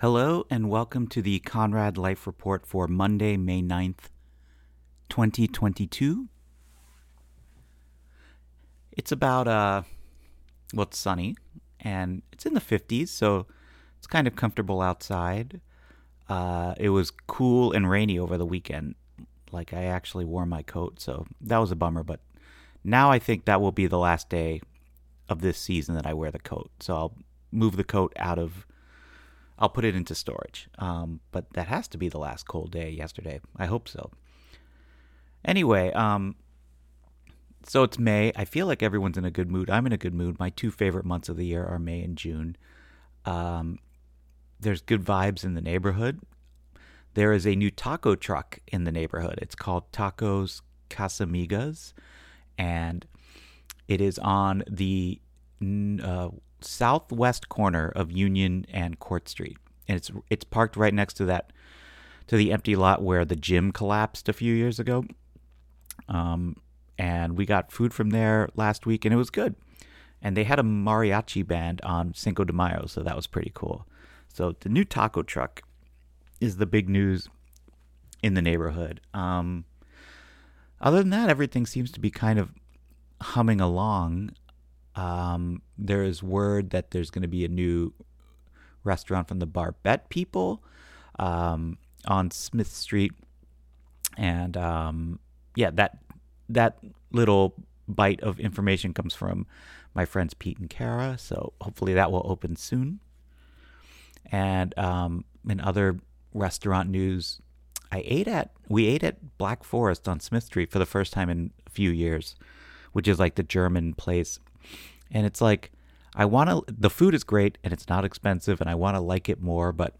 Hello and welcome to the Conrad Life Report for Monday, May 9th, 2022. It's about, uh, well, it's sunny and it's in the 50s, so it's kind of comfortable outside. Uh, it was cool and rainy over the weekend. Like, I actually wore my coat, so that was a bummer, but now I think that will be the last day of this season that I wear the coat. So I'll move the coat out of I'll put it into storage. Um, but that has to be the last cold day yesterday. I hope so. Anyway, um, so it's May. I feel like everyone's in a good mood. I'm in a good mood. My two favorite months of the year are May and June. Um, there's good vibes in the neighborhood. There is a new taco truck in the neighborhood. It's called Tacos Casamigas, and it is on the uh, southwest corner of Union and Court Street, and it's it's parked right next to that to the empty lot where the gym collapsed a few years ago. Um, and we got food from there last week, and it was good. And they had a mariachi band on Cinco de Mayo, so that was pretty cool. So the new taco truck is the big news in the neighborhood. Um, other than that, everything seems to be kind of humming along. Um, there is word that there's going to be a new restaurant from the Barbette people um, on Smith Street, and um, yeah, that that little bite of information comes from my friends Pete and Kara. So hopefully that will open soon. And um, in other restaurant news, I ate at we ate at Black Forest on Smith Street for the first time in a few years, which is like the German place and it's like I want to. The food is great and it's not expensive, and I want to like it more. But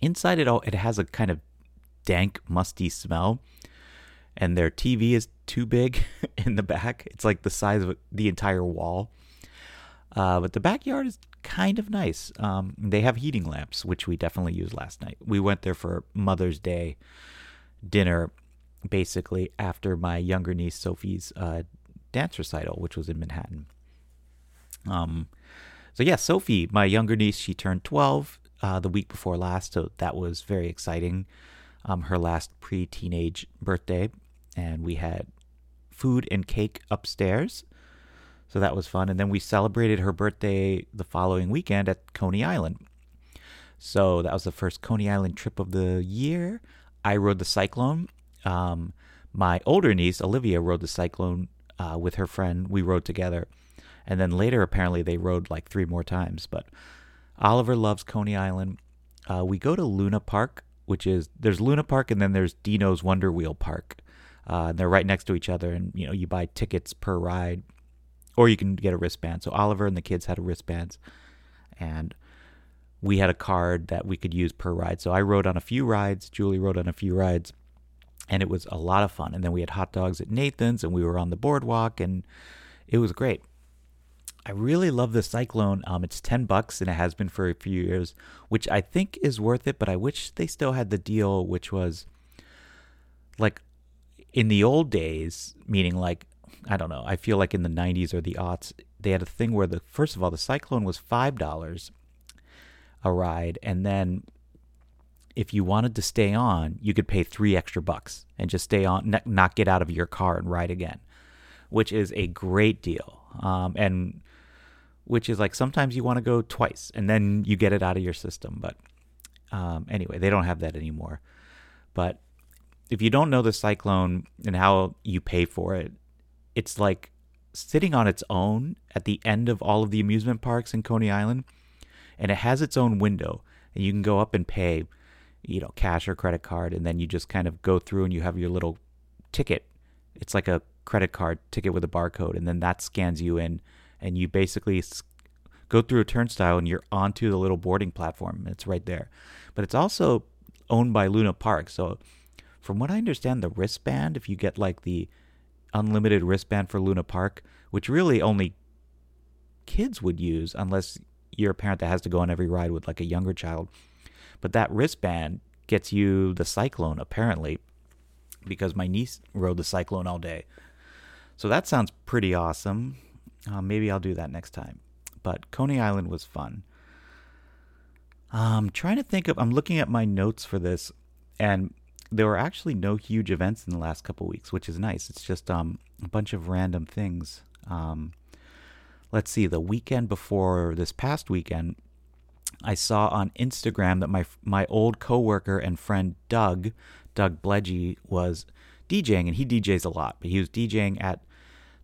inside it all, it has a kind of dank, musty smell, and their TV is too big in the back. It's like the size of the entire wall. Uh, but the backyard is kind of nice. Um, they have heating lamps, which we definitely used last night. We went there for Mother's Day dinner, basically after my younger niece Sophie's uh, dance recital, which was in Manhattan. Um, so yeah, Sophie, my younger niece, she turned 12 uh, the week before last, so that was very exciting. Um, her last pre-teenage birthday, and we had food and cake upstairs, so that was fun. And then we celebrated her birthday the following weekend at Coney Island. So that was the first Coney Island trip of the year. I rode the Cyclone. Um, my older niece Olivia rode the Cyclone uh, with her friend. We rode together and then later, apparently, they rode like three more times. But Oliver loves Coney Island. Uh, we go to Luna Park, which is there's Luna Park and then there's Deno's Wonder Wheel Park. Uh, and they're right next to each other, and you know you buy tickets per ride, or you can get a wristband. So Oliver and the kids had a wristbands, and we had a card that we could use per ride. So I rode on a few rides. Julie rode on a few rides, and it was a lot of fun. And then we had hot dogs at Nathan's, and we were on the boardwalk, and it was great. I really love the Cyclone. Um, it's ten bucks and it has been for a few years, which I think is worth it. But I wish they still had the deal, which was like in the old days, meaning like I don't know. I feel like in the '90s or the aughts, they had a thing where the first of all the Cyclone was five dollars a ride, and then if you wanted to stay on, you could pay three extra bucks and just stay on, not get out of your car and ride again, which is a great deal. Um, and which is like sometimes you want to go twice and then you get it out of your system. But um, anyway, they don't have that anymore. But if you don't know the cyclone and how you pay for it, it's like sitting on its own at the end of all of the amusement parks in Coney Island, and it has its own window, and you can go up and pay, you know, cash or credit card, and then you just kind of go through and you have your little ticket. It's like a credit card ticket with a barcode, and then that scans you in and you basically go through a turnstile and you're onto the little boarding platform. It's right there. But it's also owned by Luna Park. So, from what I understand, the wristband, if you get like the unlimited wristband for Luna Park, which really only kids would use unless you're a parent that has to go on every ride with like a younger child. But that wristband gets you the Cyclone, apparently, because my niece rode the Cyclone all day. So that sounds pretty awesome. Uh, maybe I'll do that next time. But Coney Island was fun. I'm trying to think of. I'm looking at my notes for this, and there were actually no huge events in the last couple weeks, which is nice. It's just um, a bunch of random things. Um, let's see. The weekend before this past weekend, I saw on Instagram that my my old coworker and friend Doug, Doug Bledgy, was DJing, and he DJs a lot. But he was DJing at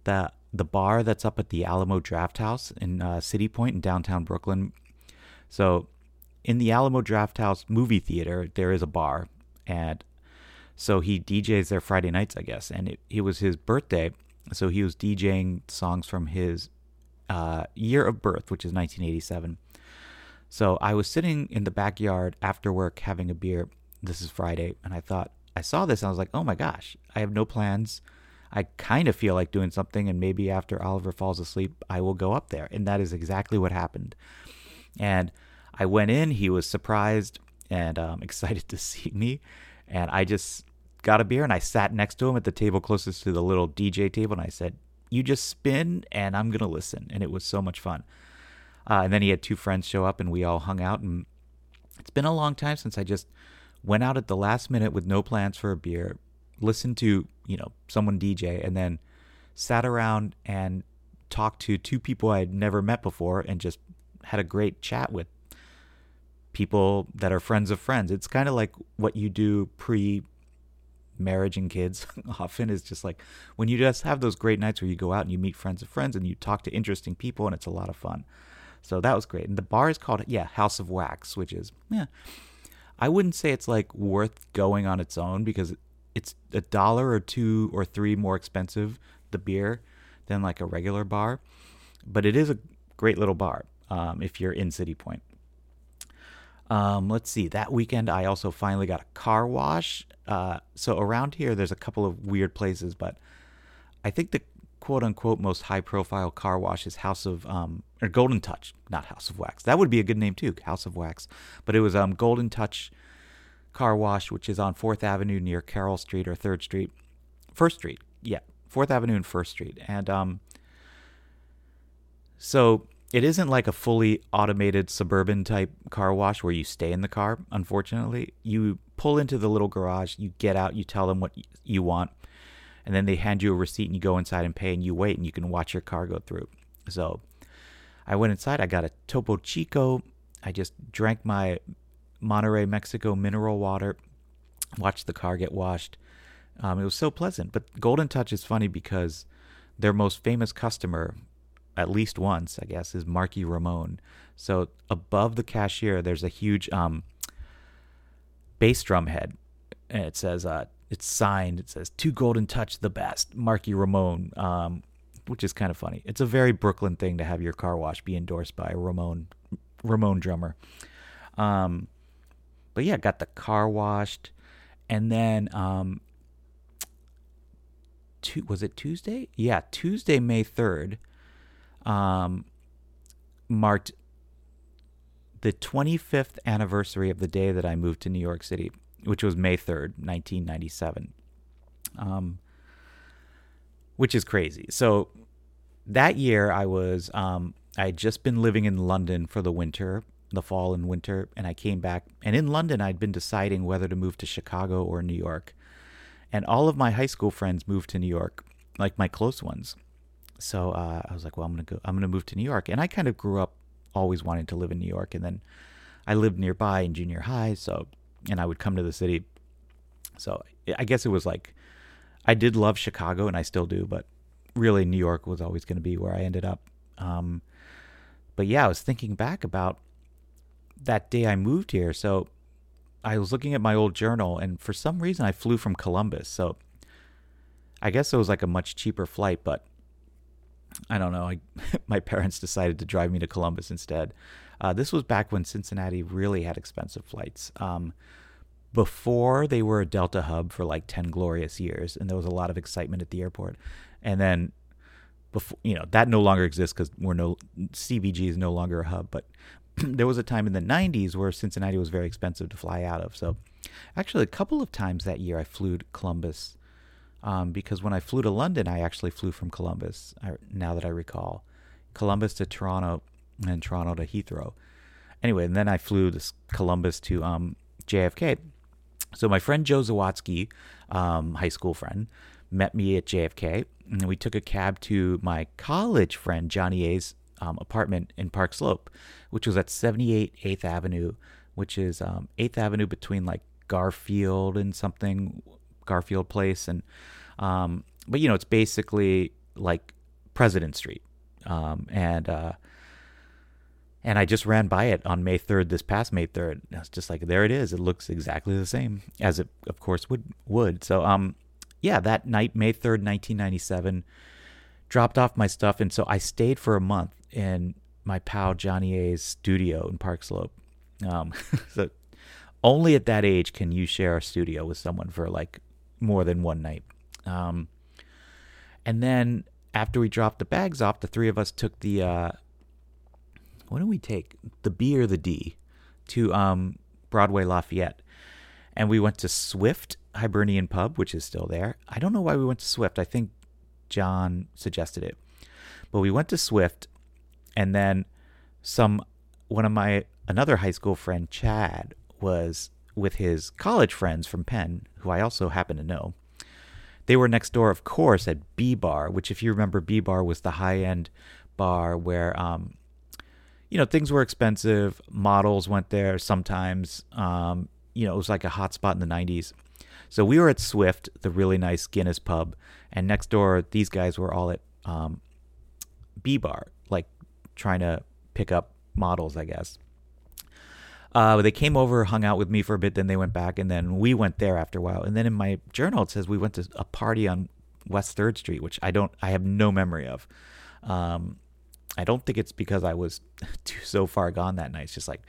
the the bar that's up at the Alamo Drafthouse in uh, City Point in downtown Brooklyn. So, in the Alamo Drafthouse movie theater, there is a bar, and so he DJs there Friday nights, I guess. And it, it was his birthday, so he was DJing songs from his uh, year of birth, which is 1987. So I was sitting in the backyard after work having a beer. This is Friday, and I thought I saw this. I was like, oh my gosh, I have no plans. I kind of feel like doing something, and maybe after Oliver falls asleep, I will go up there. And that is exactly what happened. And I went in. He was surprised and um, excited to see me, and I just got a beer and I sat next to him at the table closest to the little DJ table, and I said, "You just spin, and I'm gonna listen." And it was so much fun. Uh, and then he had two friends show up, and we all hung out. And it's been a long time since I just went out at the last minute with no plans for a beer, listened to you know someone DJ, and then sat around and talked to two people I had never met before, and just had a great chat with people that are friends of friends. It's kind of like what you do pre marriage and kids often is just like when you just have those great nights where you go out and you meet friends of friends and you talk to interesting people and it's a lot of fun. So that was great. And the bar is called yeah, House of Wax, which is yeah. I wouldn't say it's like worth going on its own because it's a dollar or two or three more expensive the beer than like a regular bar, but it is a great little bar um, if you're in City Point. Um, let's see. That weekend, I also finally got a car wash. Uh, so around here, there's a couple of weird places, but I think the quote unquote most high profile car wash is House of um, or Golden Touch, not House of Wax. That would be a good name too, House of Wax. But it was um, Golden Touch Car Wash, which is on Fourth Avenue near Carroll Street or Third Street, First Street. Yeah, Fourth Avenue and First Street, and um, so it isn't like a fully automated suburban type car wash where you stay in the car. Unfortunately, you pull into the little garage, you get out, you tell them what you want, and then they hand you a receipt and you go inside and pay and you wait and you can watch your car go through. So I went inside, I got a Topo Chico. I just drank my Monterrey, Mexico mineral water, watched the car get washed. Um, it was so pleasant. But Golden Touch is funny because their most famous customer at least once, I guess, is Marky Ramone. So above the cashier, there's a huge um, bass drum head, and it says uh, it's signed. It says "To Golden Touch, the best, Marky Ramone," um, which is kind of funny. It's a very Brooklyn thing to have your car wash be endorsed by a Ramone Ramone drummer. Um, but yeah, got the car washed, and then um, was it Tuesday? Yeah, Tuesday, May third um, marked the 25th anniversary of the day that I moved to New York City, which was May 3rd, 1997. Um, which is crazy. So that year I was um, I had just been living in London for the winter, the fall and winter, and I came back. And in London, I'd been deciding whether to move to Chicago or New York. And all of my high school friends moved to New York, like my close ones so uh, I was like, well, I'm gonna go. I'm gonna move to New York, and I kind of grew up always wanting to live in New York, and then I lived nearby in junior high, so and I would come to the city. So I guess it was like I did love Chicago, and I still do, but really New York was always going to be where I ended up. Um, but yeah, I was thinking back about that day I moved here. So I was looking at my old journal, and for some reason I flew from Columbus. So I guess it was like a much cheaper flight, but I don't know. I, my parents decided to drive me to Columbus instead. Uh, this was back when Cincinnati really had expensive flights. Um, before they were a Delta hub for like 10 glorious years, and there was a lot of excitement at the airport. And then, before you know, that no longer exists because we're no CVG is no longer a hub. But there was a time in the 90s where Cincinnati was very expensive to fly out of. So, actually, a couple of times that year, I flew to Columbus um, because when I flew to London, I actually flew from Columbus. now that I recall, Columbus to Toronto, and Toronto to Heathrow, anyway, and then I flew to Columbus to um, JFK. So my friend Joe Zawatsky, um, high school friend, met me at JFK, and we took a cab to my college friend Johnny A's um, apartment in Park Slope, which was at 78 8th Avenue, which is um, 8th Avenue between like Garfield and something, Garfield Place, and um, but you know it's basically like President Street, um, and uh, and I just ran by it on May 3rd, this past May 3rd. I was just like, there it is. It looks exactly the same as it, of course, would would. So um, yeah, that night, May 3rd, 1997, dropped off my stuff, and so I stayed for a month in my pal Johnny A's studio in Park Slope. Um, so only at that age can you share a studio with someone for like more than one night. Um, and then after we dropped the bags off, the three of us took the uh, what did we take? The B or the D to um, Broadway Lafayette, and we went to Swift Hibernian Pub, which is still there. I don't know why we went to Swift. I think John suggested it, but we went to Swift, and then some one of my another high school friend Chad was with his college friends from Penn, who I also happen to know. They were next door, of course, at B Bar, which, if you remember, B Bar was the high end bar where, um, you know, things were expensive. Models went there sometimes. Um, you know, it was like a hot spot in the 90s. So we were at Swift, the really nice Guinness pub, and next door, these guys were all at um, B Bar, trying to pick up models, I guess. Uh, they came over, hung out with me for a bit, then they went back, and then we went there after a while. And then in my journal it says we went to a party on West Third Street, which I don't, I have no memory of. Um, I don't think it's because I was too so far gone that night. It's just like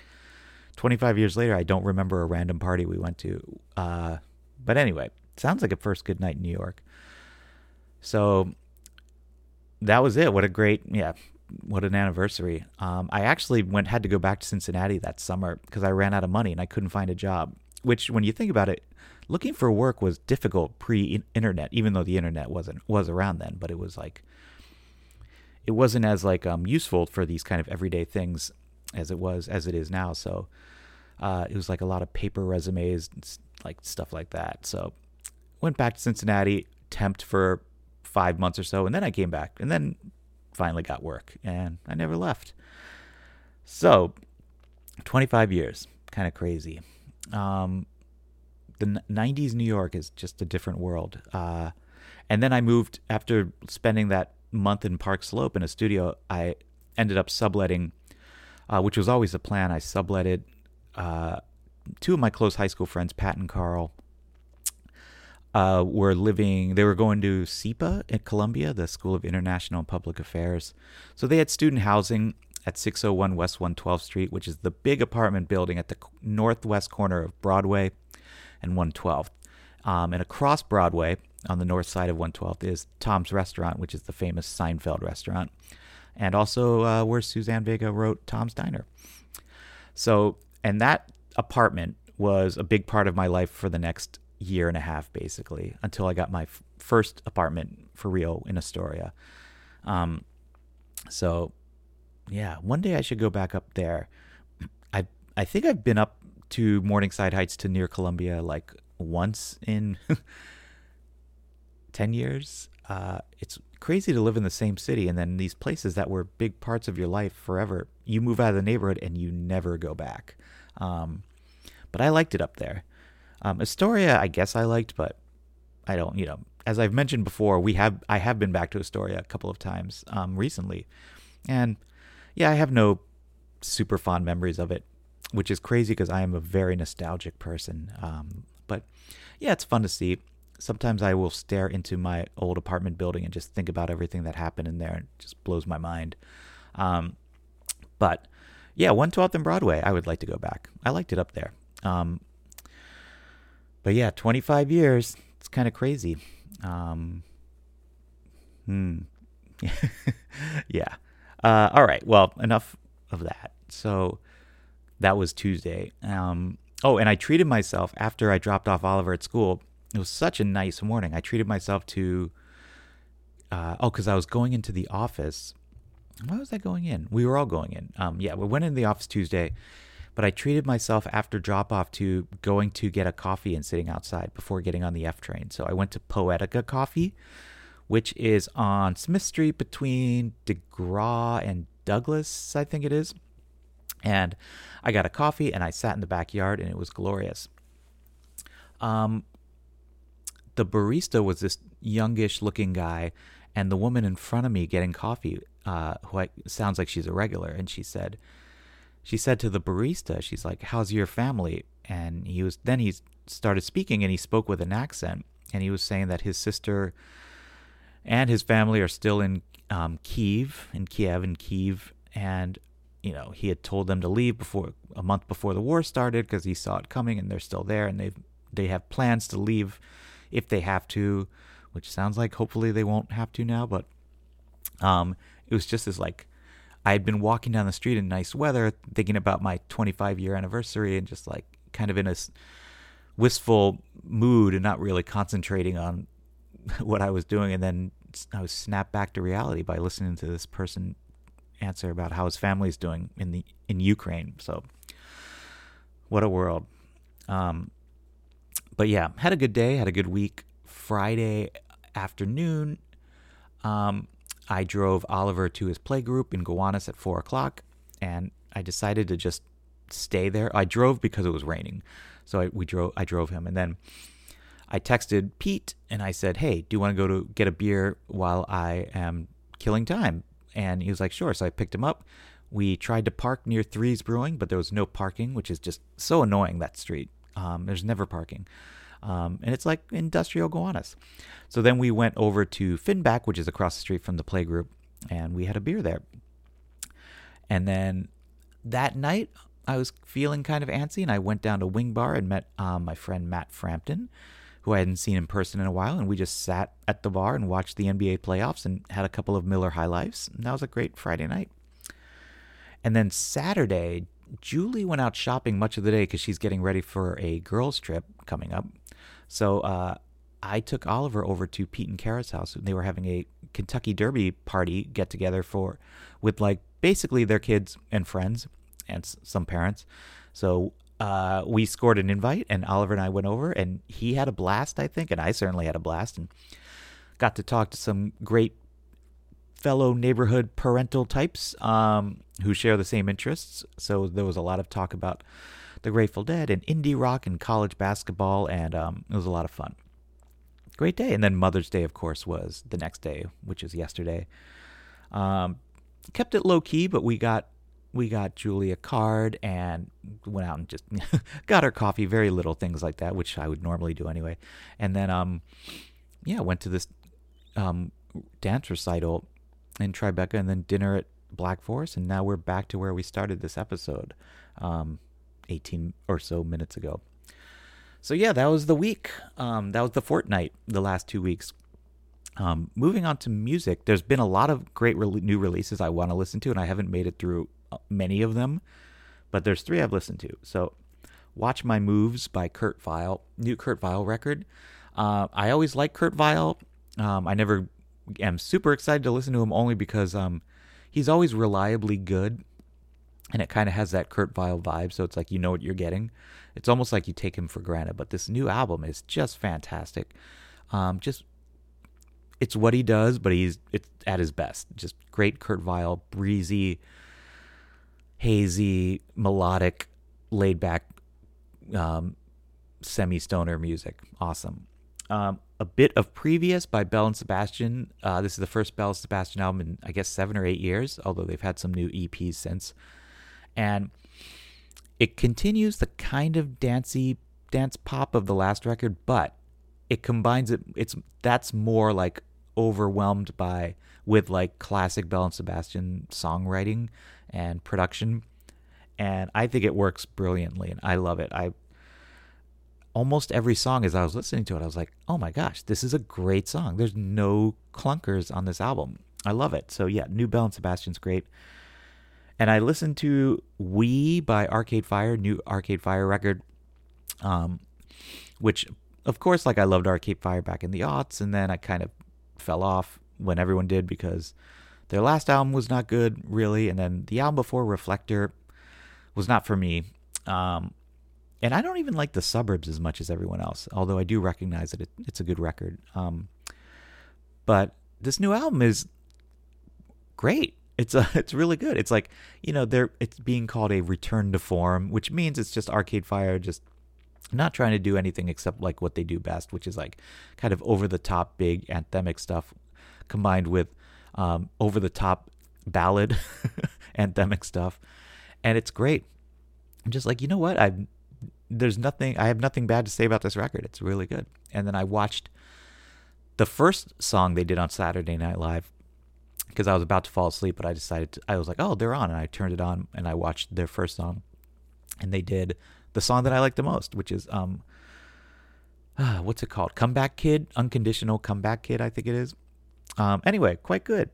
25 years later, I don't remember a random party we went to. Uh, but anyway, sounds like a first good night in New York. So that was it. What a great, yeah, what an anniversary. Um, I actually went had to go back to Cincinnati that summer because I ran out of money and I couldn't find a job. Which, when you think about it, looking for work was difficult pre-internet, even though the internet wasn't was around then. But it was like it wasn't as like um, useful for these kind of everyday things as it was as it is now. So uh, it was like a lot of paper resumes, like stuff like that. So went back to Cincinnati, temped for five months or so, and then I came back, and then finally got work, and I never left. So, 25 years, kind of crazy. Um, the 90s New York is just a different world. Uh, and then I moved after spending that month in Park Slope in a studio. I ended up subletting, uh, which was always the plan. I subletted uh, two of my close high school friends, Pat and Carl, uh, were living, they were going to SIPA at Columbia, the School of International and Public Affairs. So they had student housing at 601 West 112th Street, which is the big apartment building at the northwest corner of Broadway and 112th. Um, and across Broadway, on the north side of 112th, is Tom's Restaurant, which is the famous Seinfeld restaurant, and also uh, where Suzanne Vega wrote Tom's Diner. So, and that apartment was a big part of my life for the next year and a half basically until I got my f- first apartment for real in Astoria. Um, so yeah, one day I should go back up there. I I think I've been up to Morningside Heights to near Columbia like once in 10 years. Uh, it's crazy to live in the same city and then these places that were big parts of your life forever. You move out of the neighborhood and you never go back. Um, but I liked it up there. Um, Astoria, I guess I liked, but I don't. You know, as I've mentioned before, we have I have been back to Astoria a couple of times um, recently, and yeah, I have no super fond memories of it, which is crazy because I am a very nostalgic person. Um, but yeah, it's fun to see. Sometimes I will stare into my old apartment building and just think about everything that happened in there, and it just blows my mind. Um, but yeah, 112th and Broadway, I would like to go back. I liked it up there. Um, but yeah, 25 years. It's kind of crazy. Um, hmm. yeah. Uh, all right. Well, enough of that. So that was Tuesday. Um, oh, and I treated myself after I dropped off Oliver at school. It was such a nice morning. I treated myself to, uh, oh, because I was going into the office. Why was I going in? We were all going in. Um, yeah, we went in the office Tuesday But I treated myself after drop off to going to get a coffee and sitting outside before getting on the F train. So I went to Poetica Coffee, which is on Smith Street between DeGraw and Douglas, I think it is. And I got a coffee and I sat in the backyard and it was glorious. Um, the barista was this youngish looking guy, and the woman in front of me getting coffee, uh, who I, sounds like she's a regular, and she said, she said to the barista, she's like, "How's your family?" And he was then he started speaking, and he spoke with an accent, and he was saying that his sister and his family are still in um, Kiev, in Kiev, in Kiev, and you know he had told them to leave before a month before the war started because he saw it coming, and they're still there, and they they have plans to leave if they have to, which sounds like hopefully they won't have to now, but um, it was just as like I had been walking down the street in nice weather, thinking about my 25 year anniversary, and just like kind of in a wistful mood and not really concentrating on what I was doing. And then I was snapped back to reality by listening to this person answer about how his family's doing in the in Ukraine. So, what a world. Um, but yeah, had a good day, had a good week. Friday afternoon, um, I drove Oliver to his playgroup in Gowanus at four o'clock, and I decided to just stay there. I drove because it was raining, so I, we drove. I drove him, and then I texted Pete and I said, "Hey, do you want to go to get a beer while I am killing time?" And he was like, "Sure." So I picked him up. We tried to park near Threes Brewing, but there was no parking, which is just so annoying. That street, um, there's never parking. Um, and it's like industrial Gowanus. So then we went over to Finback, which is across the street from the playgroup, and we had a beer there. And then that night, I was feeling kind of antsy, and I went down to Wing Bar and met um, my friend Matt Frampton, who I hadn't seen in person in a while, and we just sat at the bar and watched the NBA playoffs and had a couple of Miller High Lifes. And that was a great Friday night. And then Saturday, Julie went out shopping much of the day because she's getting ready for a girls' trip coming up. So uh, I took Oliver over to Pete and Kara's house. They were having a Kentucky Derby party get together for with like basically their kids and friends and s- some parents. So uh, we scored an invite, and Oliver and I went over, and he had a blast, I think, and I certainly had a blast, and got to talk to some great fellow neighborhood parental types um, who share the same interests. So there was a lot of talk about the Grateful Dead and indie rock and college basketball, and um, it was a lot of fun. Great day. And then Mother's Day, of course, was the next day, which is yesterday. Um, kept it low key, but we got we got Julie a card and went out and just got her coffee. Very little things like that, which I would normally do anyway. And then, um, yeah, went to this um, dance recital in Tribeca, and then dinner at Black Forest, and now we're back to where we started this episode. Um, 18 or so minutes ago. So yeah, that was the week. Um, that was the fortnight, the last two weeks. Um, moving on to music, there's been a lot of great re- new releases I want to listen to, and I haven't made it through uh, many of them, but there's three I've listened to. So, Watch My Moves by Kurt Vile, new Kurt Vile record. Uh, I always like Kurt Vile. Um, I never am super excited to listen to him only because um, he's always reliably good and it kind of has that Kurt Vile vibe. So it's like you know what you're getting. It's almost like you take him for granted. But this new album is just fantastic. Um, just it's what he does, but he's it's at his best. Just great Kurt Vile, breezy, hazy, melodic, laid back, um, semi stoner music. Awesome. Um, a bit of previous by Belle and Sebastian. Uh, this is the first Belle and Sebastian album in I guess seven or eight years, although they've had some new EPs since and it continues the kind of dancey dance pop of the last record, but it combines it. It's that's more like overwhelmed by with like classic Belle and Sebastian songwriting and production, and I think it works brilliantly, and I love it. I almost every song as I was listening to it, I was like, oh my gosh, this is a great song. There's no clunkers on this album. I love it. So yeah, new Belle and Sebastian's great. And I listened to We by Arcade Fire, new Arcade Fire record, um, which, of course, like I loved Arcade Fire back in the aughts, and then I kind of fell off when everyone did because their last album was not good, really. And then the album before, Reflector, was not for me. Um, and I don't even like the suburbs as much as everyone else, although I do recognize that it, it's a good record. Um, but this new album is great. It's a, it's really good. It's like you know they're it's being called a return to form, which means it's just Arcade Fire just not trying to do anything except like what they do best, which is like kind of over the top big anthemic stuff combined with um, over the top ballad anthemic stuff, and it's great. I'm just like you know what I there's nothing I have nothing bad to say about this record. It's really good. And then I watched the first song they did on Saturday Night Live because I was about to fall asleep, but I decided to, I was like, oh, they're on, and I turned it on and I watched their first song, and they did the song that I like the most, which is um, uh, what's it called? Comeback Kid, Unconditional Comeback Kid, I think it is. Um, anyway, quite good.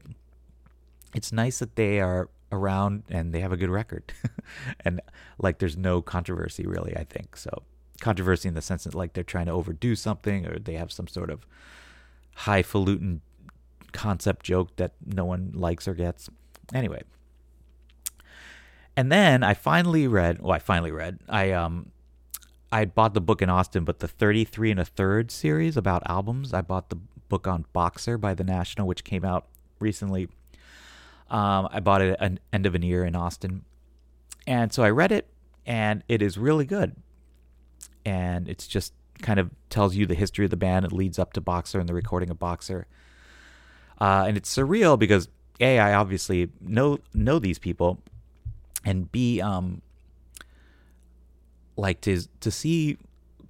It's nice that they are around and they have a good record, and like there's no controversy really. I think so. Controversy in the sense that like they're trying to overdo something or they have some sort of highfalutin concept joke that no one likes or gets. Anyway. And then I finally read, well, I finally read, I, um, I had bought the book in Austin, but the 33 and a third series about albums, I bought the book on Boxer by The National, which came out recently. Um, I bought it at End of an Ear in Austin. And so I read it, and it is really good. And it's just kind of tells you the history of the band. It leads up to Boxer and the recording of Boxer. Uh, and it's surreal because a I obviously know know these people, and b um like to to see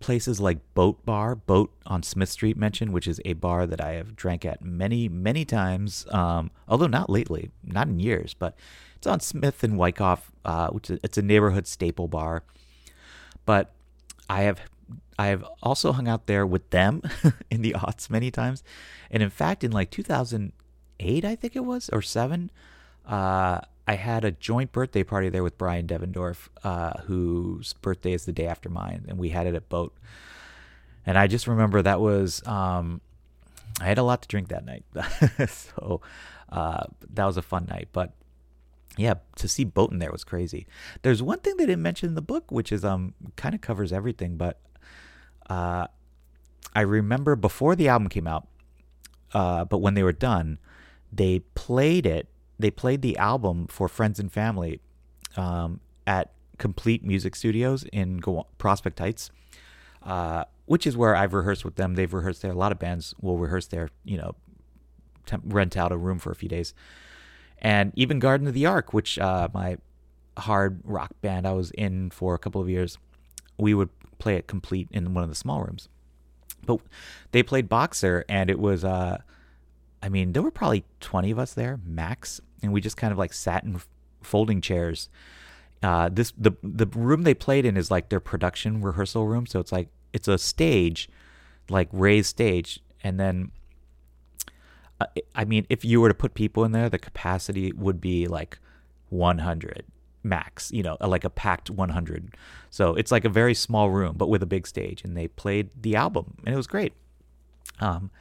places like Boat Bar, Boat on Smith Street mentioned, which is a bar that I have drank at many many times. Um, although not lately, not in years, but it's on Smith and Wyckoff, uh, which is, it's a neighborhood staple bar. But I have I have also hung out there with them in the aughts many times. And in fact, in like 2008, I think it was, or seven, uh, I had a joint birthday party there with Bryan Devendorf, uh, whose birthday is the day after mine. And we had it at Boat. And I just remember that was, um, I had a lot to drink that night. so uh, that was a fun night. But yeah, to see Boat in there was crazy. There's one thing they didn't mention in the book, which is um kind of covers everything, but uh, I remember before the album came out, uh, but when they were done, they played it. They played the album for friends and family um, at Complete Music Studios in Go- Prospect Heights, uh, which is where I've rehearsed with them. They've rehearsed there. A lot of bands will rehearse there. You know, temp- rent out a room for a few days, and even Garden of the Ark, which uh, my hard rock band I was in for a couple of years, we would play it complete in one of the small rooms. But they played Boxer, and it was, uh, I mean, there were probably 20 of us there, max, and we just kind of like sat in folding chairs. Uh, this the the room they played in is like their production rehearsal room, so it's like it's a stage, like raised stage, and then uh, I mean, if you were to put people in there, the capacity would be like 100 max, you know, like a packed 100. So it's like a very small room, but with a big stage. And they played the album, and it was great. Um.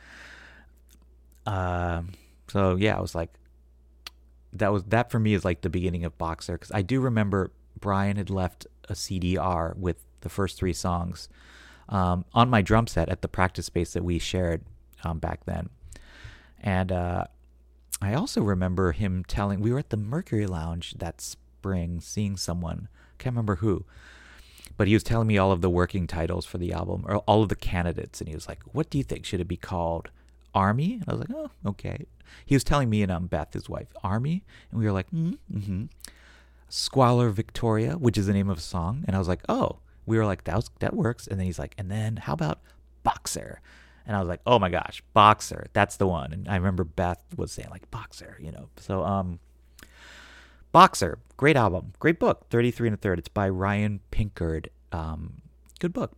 Uh, so yeah, I was like, that was that for me is like the beginning of Boxer because I do remember Bryan had left a CDR with the first three songs um, on my drum set at the practice space that we shared um, back then, and uh, I also remember him telling we were at the Mercury Lounge that spring seeing someone, can't remember who, but he was telling me all of the working titles for the album or all of the candidates, and he was like, "What do you think should it be called?" Army, and I was like, "Oh, okay." He was telling me and um Beth, his wife, Army, and we were like, "Mm-hmm." Squalor Victoria, which is the name of a song, and I was like, "Oh." We were like, "That was, that works," and then he's like, "And then how about Boxer?" And I was like, "Oh my gosh, Boxer, that's the one." And I remember Beth was saying like Boxer, you know. So um, Boxer, great album, great book, 33 and a third. It's by Ryan Pinkard. Um, good book.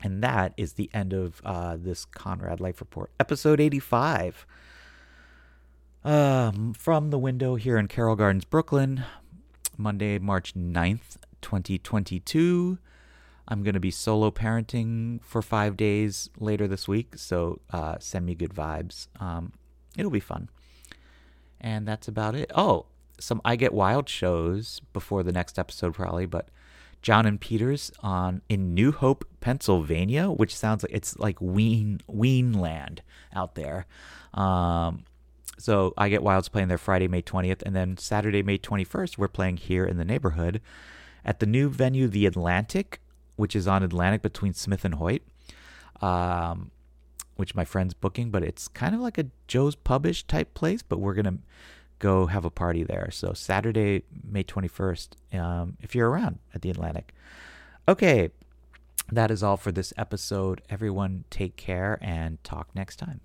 And that is the end of uh, this Conrad Life Report, episode 85. Um, from the window here in Carroll Gardens, Brooklyn, Monday, March 9th, 2022. I'm going to be solo parenting for five days later this week, so uh, send me good vibes. Um, it'll be fun. And that's about it. Oh, some I Get Wild shows before the next episode, probably, but John and Peter's on in New Hope, Pennsylvania, which sounds like it's like Ween Ween land out there. Um, so I Get Wild's playing there Friday, May 20th, and then Saturday, May 21st, we're playing here in the neighborhood at the new venue, The Atlantic, which is on Atlantic between Smith and Hoyt, um, which my friend's booking, but it's kind of like a Joe's Pubish type place, but we're gonna go have a party there. So Saturday, May 21st, um, if you're around at the Atlantic. Okay, that is all for this episode. Everyone, take care and talk next time.